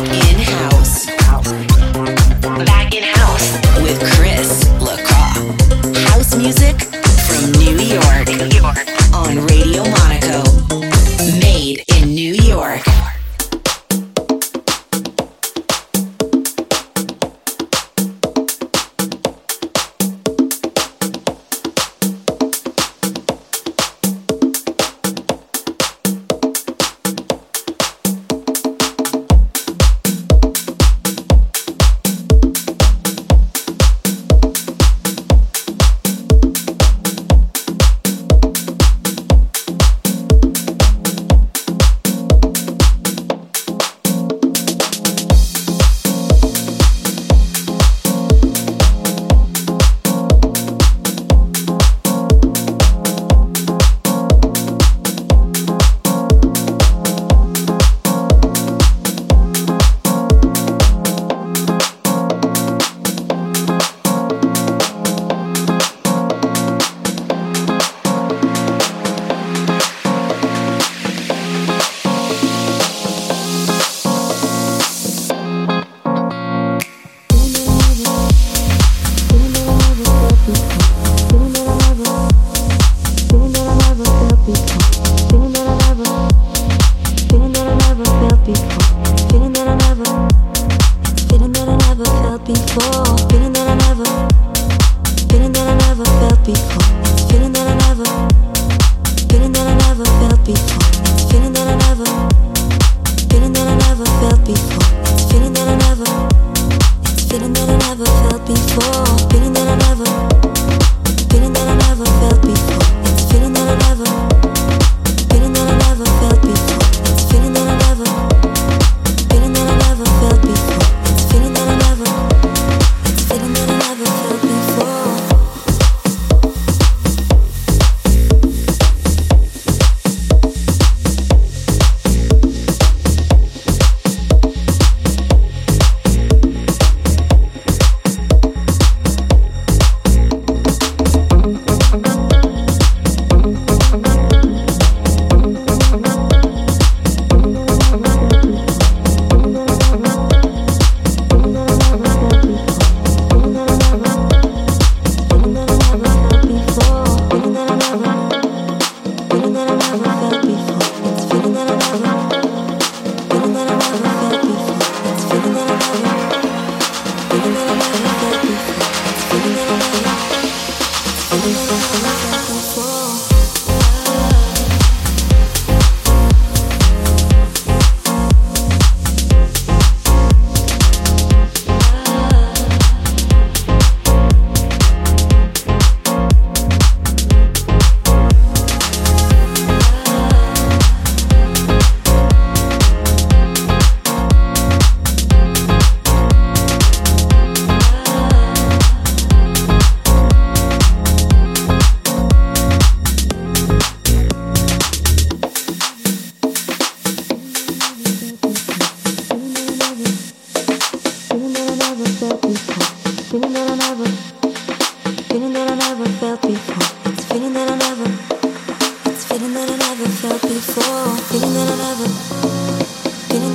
like you.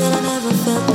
that I never felt.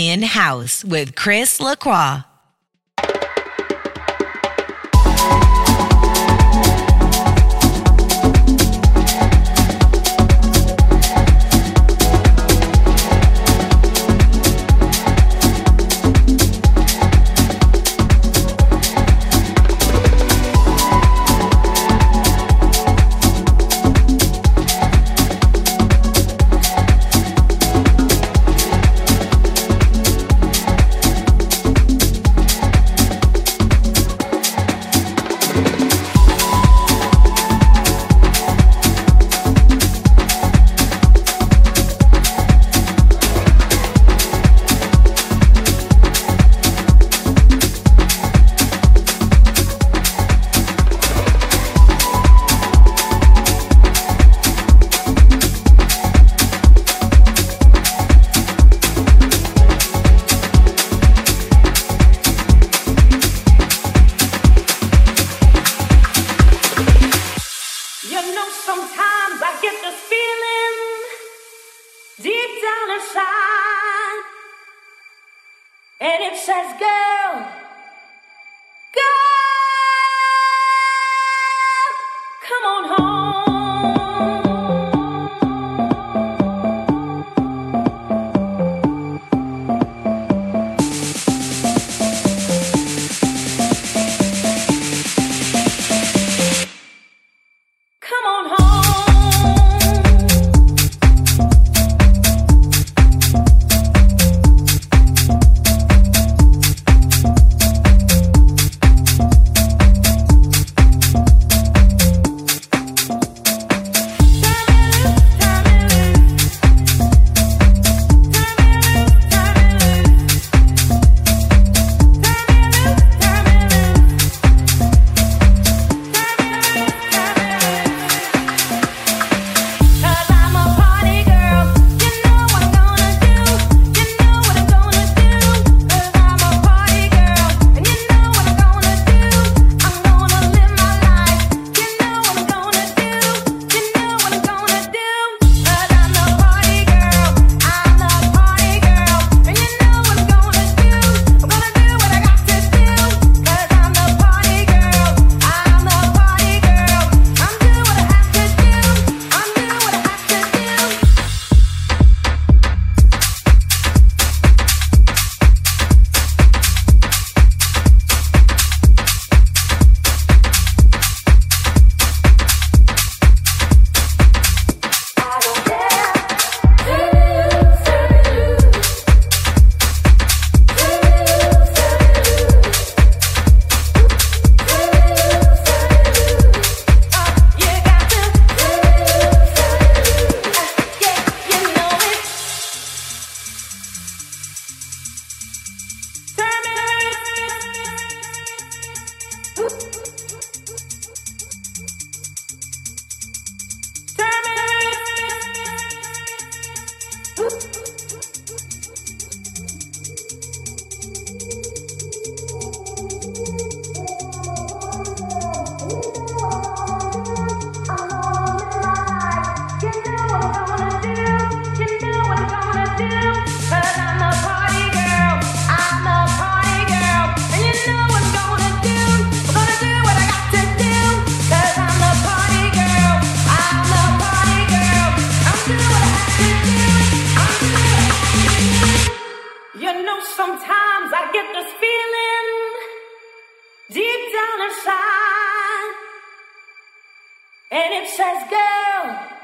In house with Chris Lacroix. And it says, Girl,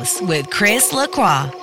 House with Chris Lacroix.